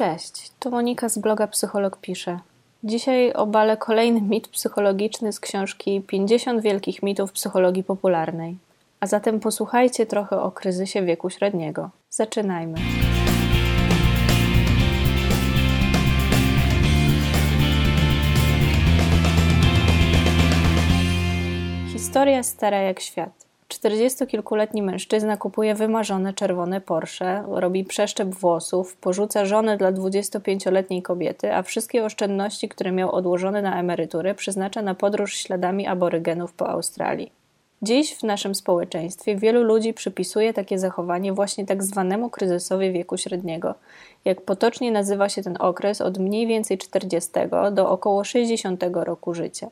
Cześć, to Monika z bloga Psycholog Pisze. Dzisiaj obalę kolejny mit psychologiczny z książki 50 wielkich mitów psychologii popularnej. A zatem posłuchajcie trochę o kryzysie wieku średniego. Zaczynajmy. Historia stara jak świat. Czterdziestokilkuletni mężczyzna kupuje wymarzone czerwone Porsche, robi przeszczep włosów, porzuca żonę dla 25-letniej kobiety, a wszystkie oszczędności, które miał odłożone na emeryturę, przeznacza na podróż śladami aborygenów po Australii. Dziś w naszym społeczeństwie wielu ludzi przypisuje takie zachowanie właśnie tak zwanemu kryzysowi wieku średniego. Jak potocznie nazywa się ten okres od mniej więcej 40 do około 60 roku życia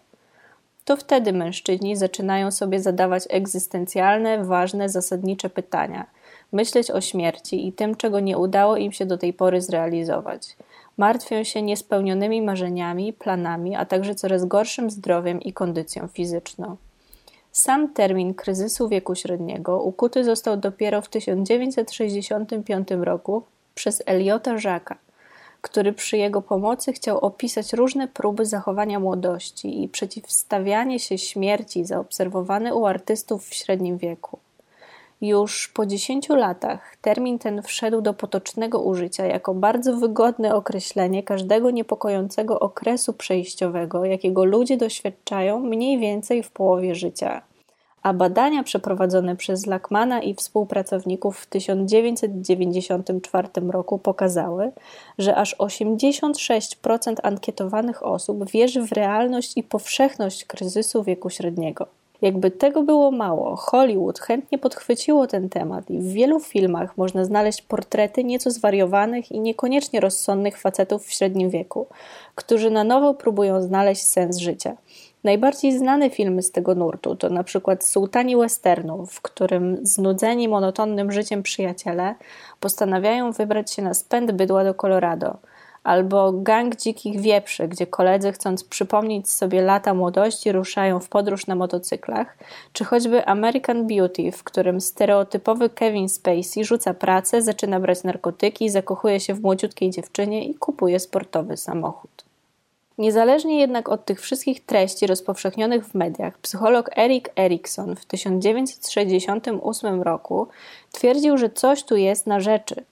to wtedy mężczyźni zaczynają sobie zadawać egzystencjalne, ważne, zasadnicze pytania, myśleć o śmierci i tym, czego nie udało im się do tej pory zrealizować. Martwią się niespełnionymi marzeniami, planami, a także coraz gorszym zdrowiem i kondycją fizyczną. Sam termin kryzysu wieku średniego ukuty został dopiero w 1965 roku przez Eliota Jacques'a, który przy jego pomocy chciał opisać różne próby zachowania młodości i przeciwstawianie się śmierci zaobserwowane u artystów w średnim wieku. Już po dziesięciu latach termin ten wszedł do potocznego użycia jako bardzo wygodne określenie każdego niepokojącego okresu przejściowego, jakiego ludzie doświadczają mniej więcej w połowie życia a badania przeprowadzone przez Lackmana i współpracowników w 1994 roku pokazały, że aż 86% ankietowanych osób wierzy w realność i powszechność kryzysu wieku średniego. Jakby tego było mało, Hollywood chętnie podchwyciło ten temat i w wielu filmach można znaleźć portrety nieco zwariowanych i niekoniecznie rozsądnych facetów w średnim wieku, którzy na nowo próbują znaleźć sens życia – Najbardziej znane filmy z tego nurtu to na przykład Sułtani Westernu, w którym znudzeni monotonnym życiem przyjaciele postanawiają wybrać się na spęd bydła do Colorado, albo Gang Dzikich Wieprzy, gdzie koledzy chcąc przypomnieć sobie lata młodości ruszają w podróż na motocyklach, czy choćby American Beauty, w którym stereotypowy Kevin Spacey rzuca pracę, zaczyna brać narkotyki, zakochuje się w młodziutkiej dziewczynie i kupuje sportowy samochód. Niezależnie jednak od tych wszystkich treści rozpowszechnionych w mediach, psycholog Erik Erikson w 1968 roku twierdził, że coś tu jest na rzeczy,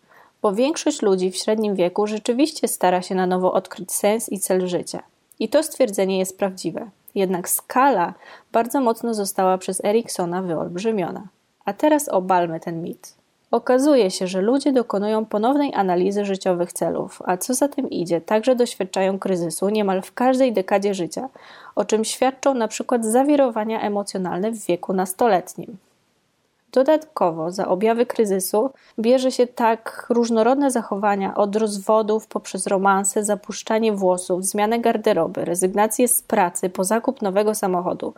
bo większość ludzi w średnim wieku rzeczywiście stara się na nowo odkryć sens i cel życia. I to stwierdzenie jest prawdziwe. Jednak skala bardzo mocno została przez Eriksona wyolbrzymiona. A teraz obalmy ten mit. Okazuje się, że ludzie dokonują ponownej analizy życiowych celów, a co za tym idzie, także doświadczają kryzysu niemal w każdej dekadzie życia, o czym świadczą na przykład zawirowania emocjonalne w wieku nastoletnim. Dodatkowo za objawy kryzysu bierze się tak różnorodne zachowania od rozwodów poprzez romanse, zapuszczanie włosów, zmianę garderoby, rezygnację z pracy po zakup nowego samochodu,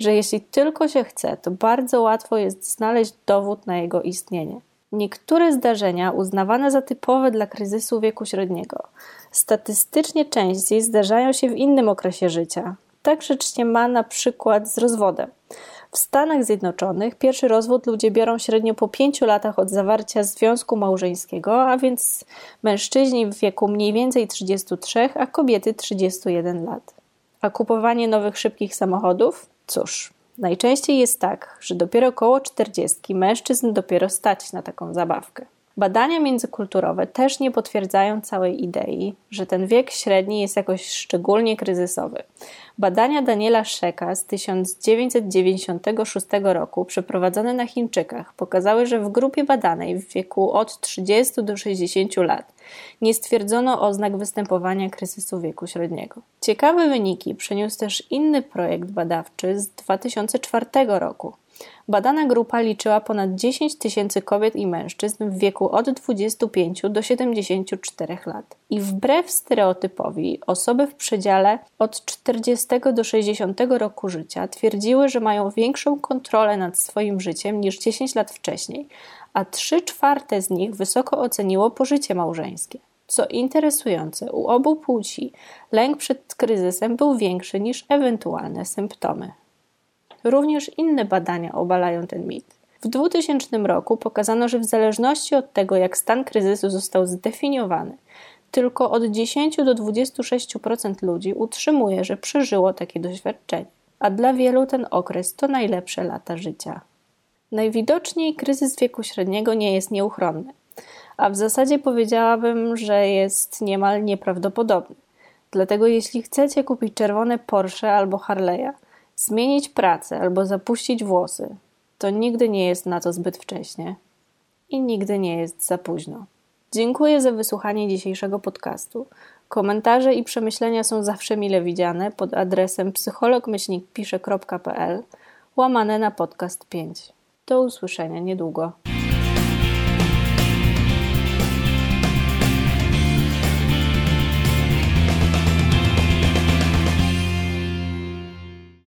że jeśli tylko się chce, to bardzo łatwo jest znaleźć dowód na jego istnienie. Niektóre zdarzenia uznawane za typowe dla kryzysu wieku średniego statystycznie częściej zdarzają się w innym okresie życia. Tak rzecznie ma na przykład z rozwodem. W Stanach Zjednoczonych pierwszy rozwód ludzie biorą średnio po pięciu latach od zawarcia związku małżeńskiego, a więc mężczyźni w wieku mniej więcej 33, a kobiety 31 lat. A kupowanie nowych szybkich samochodów? Cóż, Najczęściej jest tak, że dopiero koło czterdziestki mężczyzn dopiero stać na taką zabawkę. Badania międzykulturowe też nie potwierdzają całej idei, że ten wiek średni jest jakoś szczególnie kryzysowy. Badania Daniela Szeka z 1996 roku, przeprowadzone na Chińczykach, pokazały, że w grupie badanej w wieku od 30 do 60 lat nie stwierdzono oznak występowania kryzysu wieku średniego. Ciekawe wyniki przyniósł też inny projekt badawczy z 2004 roku. Badana grupa liczyła ponad 10 tysięcy kobiet i mężczyzn w wieku od 25 do 74 lat. I wbrew stereotypowi, osoby w przedziale od 40 do 60 roku życia twierdziły, że mają większą kontrolę nad swoim życiem niż 10 lat wcześniej, a 3 czwarte z nich wysoko oceniło pożycie małżeńskie. Co interesujące, u obu płci lęk przed kryzysem był większy niż ewentualne symptomy. Również inne badania obalają ten mit. W 2000 roku pokazano, że w zależności od tego, jak stan kryzysu został zdefiniowany, tylko od 10 do 26% ludzi utrzymuje, że przeżyło takie doświadczenie, a dla wielu ten okres to najlepsze lata życia. Najwidoczniej kryzys wieku średniego nie jest nieuchronny, a w zasadzie powiedziałabym, że jest niemal nieprawdopodobny. Dlatego jeśli chcecie kupić czerwone Porsche albo Harley'a, zmienić pracę albo zapuścić włosy, to nigdy nie jest na to zbyt wcześnie i nigdy nie jest za późno. Dziękuję za wysłuchanie dzisiejszego podcastu. Komentarze i przemyślenia są zawsze mile widziane pod adresem psychologmyślnikpisze.pl łamane na podcast 5. Do usłyszenia niedługo.